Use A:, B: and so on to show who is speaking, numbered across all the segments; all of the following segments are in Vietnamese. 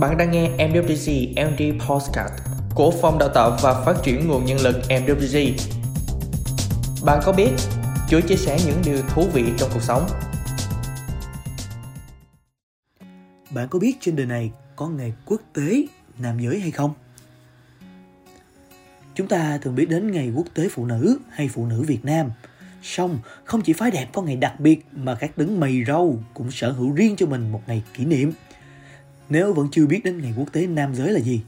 A: Bạn đang nghe MWG MD Podcast của Phòng Đào tạo và Phát triển Nguồn Nhân lực MWG. Bạn có biết, Chúa chia sẻ những điều thú vị trong cuộc sống?
B: Bạn có biết trên đời này có ngày quốc tế nam giới hay không? Chúng ta thường biết đến ngày quốc tế phụ nữ hay phụ nữ Việt Nam. Song, không chỉ phái đẹp có ngày đặc biệt mà các đứng mày râu cũng sở hữu riêng cho mình một ngày kỷ niệm. Nếu vẫn chưa biết đến ngày quốc tế nam giới là gì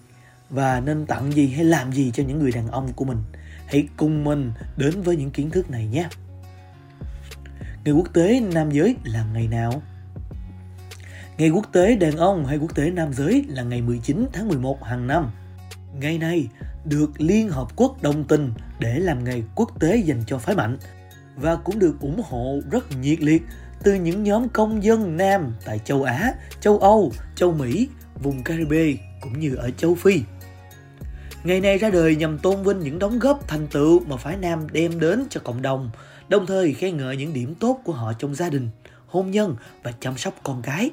B: và nên tặng gì hay làm gì cho những người đàn ông của mình, hãy cùng mình đến với những kiến thức này nhé. Ngày quốc tế nam giới là ngày nào? Ngày quốc tế đàn ông hay quốc tế nam giới là ngày 19 tháng 11 hàng năm. Ngày này được Liên Hợp Quốc đồng tình để làm ngày quốc tế dành cho phái mạnh và cũng được ủng hộ rất nhiệt liệt từ những nhóm công dân nam tại châu Á, châu Âu, châu Mỹ, vùng Caribe cũng như ở châu Phi. Ngày này ra đời nhằm tôn vinh những đóng góp thành tựu mà phái nam đem đến cho cộng đồng, đồng thời khen ngợi những điểm tốt của họ trong gia đình, hôn nhân và chăm sóc con cái.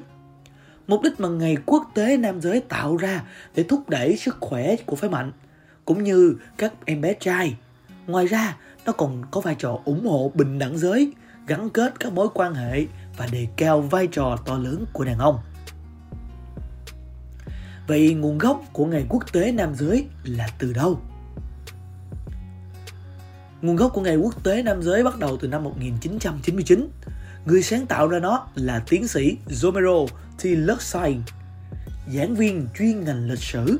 B: Mục đích mà ngày quốc tế nam giới tạo ra để thúc đẩy sức khỏe của phái mạnh, cũng như các em bé trai. Ngoài ra, nó còn có vai trò ủng hộ bình đẳng giới, gắn kết các mối quan hệ và đề cao vai trò to lớn của đàn ông. Vậy nguồn gốc của ngày quốc tế nam giới là từ đâu? Nguồn gốc của ngày quốc tế nam giới bắt đầu từ năm 1999. Người sáng tạo ra nó là tiến sĩ Romero T. Luxine, giảng viên chuyên ngành lịch sử.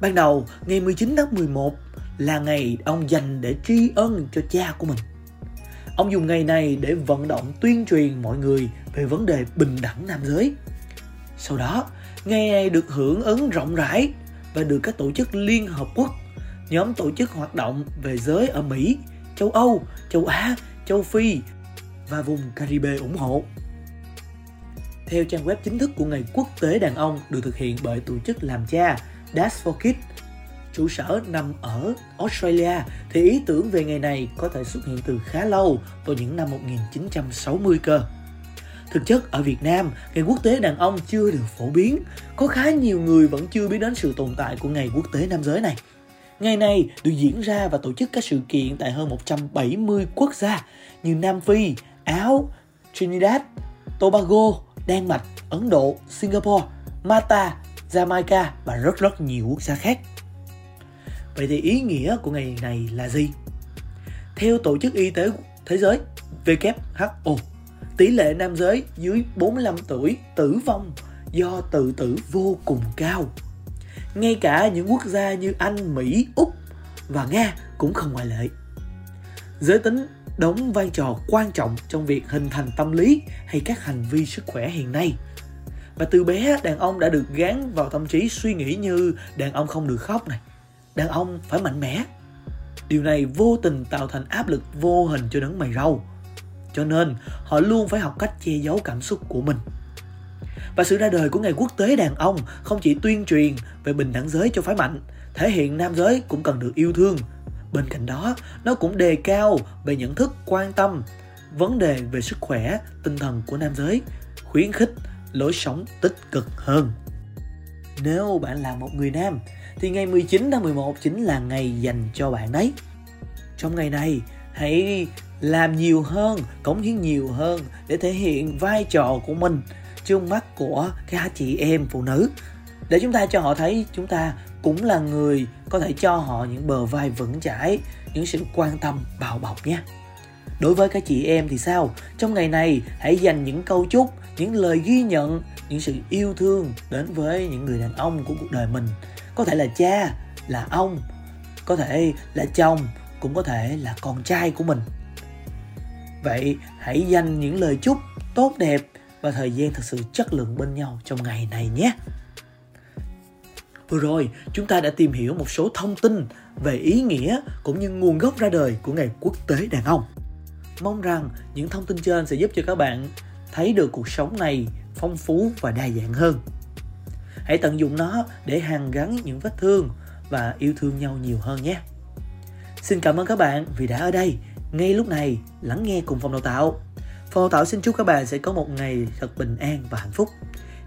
B: Ban đầu, ngày 19 tháng 11 là ngày ông dành để tri ân cho cha của mình. Ông dùng ngày này để vận động tuyên truyền mọi người về vấn đề bình đẳng nam giới. Sau đó, ngày này được hưởng ứng rộng rãi và được các tổ chức Liên Hợp Quốc, nhóm tổ chức hoạt động về giới ở Mỹ, châu Âu, châu Á, châu Phi và vùng Caribe ủng hộ. Theo trang web chính thức của Ngày Quốc tế Đàn ông được thực hiện bởi tổ chức làm cha Dash for Kids, trụ sở nằm ở Australia thì ý tưởng về ngày này có thể xuất hiện từ khá lâu vào những năm 1960 cơ. Thực chất ở Việt Nam, Ngày Quốc tế Đàn ông chưa được phổ biến. Có khá nhiều người vẫn chưa biết đến sự tồn tại của Ngày Quốc tế Nam giới này. Ngày này được diễn ra và tổ chức các sự kiện tại hơn 170 quốc gia như Nam Phi, Áo, Trinidad, Tobago, Đan Mạch, Ấn Độ, Singapore, Malta, Jamaica và rất rất nhiều quốc gia khác. Vậy thì ý nghĩa của ngày này là gì? Theo Tổ chức Y tế Thế giới WHO, tỷ lệ nam giới dưới 45 tuổi tử vong do tự tử vô cùng cao. Ngay cả những quốc gia như Anh, Mỹ, Úc và Nga cũng không ngoại lệ. Giới tính đóng vai trò quan trọng trong việc hình thành tâm lý hay các hành vi sức khỏe hiện nay. Và từ bé đàn ông đã được gán vào tâm trí suy nghĩ như đàn ông không được khóc này, đàn ông phải mạnh mẽ. Điều này vô tình tạo thành áp lực vô hình cho đấng mày râu. Cho nên họ luôn phải học cách che giấu cảm xúc của mình. Và sự ra đời của ngày quốc tế đàn ông không chỉ tuyên truyền về bình đẳng giới cho phái mạnh, thể hiện nam giới cũng cần được yêu thương. Bên cạnh đó, nó cũng đề cao về nhận thức quan tâm vấn đề về sức khỏe, tinh thần của nam giới, khuyến khích lối sống tích cực hơn. Nếu bạn là một người nam thì ngày 19 tháng 11 chính là ngày dành cho bạn đấy. Trong ngày này, hãy làm nhiều hơn, cống hiến nhiều hơn để thể hiện vai trò của mình trước mắt của các chị em phụ nữ để chúng ta cho họ thấy chúng ta cũng là người có thể cho họ những bờ vai vững chãi, những sự quan tâm bao bọc nhé. Đối với các chị em thì sao? Trong ngày này hãy dành những câu chúc, những lời ghi nhận, những sự yêu thương đến với những người đàn ông của cuộc đời mình. Có thể là cha, là ông, có thể là chồng, cũng có thể là con trai của mình. Vậy hãy dành những lời chúc tốt đẹp và thời gian thật sự chất lượng bên nhau trong ngày này nhé. Vừa rồi, chúng ta đã tìm hiểu một số thông tin về ý nghĩa cũng như nguồn gốc ra đời của Ngày Quốc tế Đàn ông. Mong rằng những thông tin trên sẽ giúp cho các bạn thấy được cuộc sống này phong phú và đa dạng hơn. Hãy tận dụng nó để hàn gắn những vết thương và yêu thương nhau nhiều hơn nhé. Xin cảm ơn các bạn vì đã ở đây ngay lúc này, lắng nghe cùng phòng đào tạo. Phòng đào tạo xin chúc các bạn sẽ có một ngày thật bình an và hạnh phúc.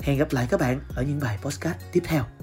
B: Hẹn gặp lại các bạn ở những bài podcast tiếp theo.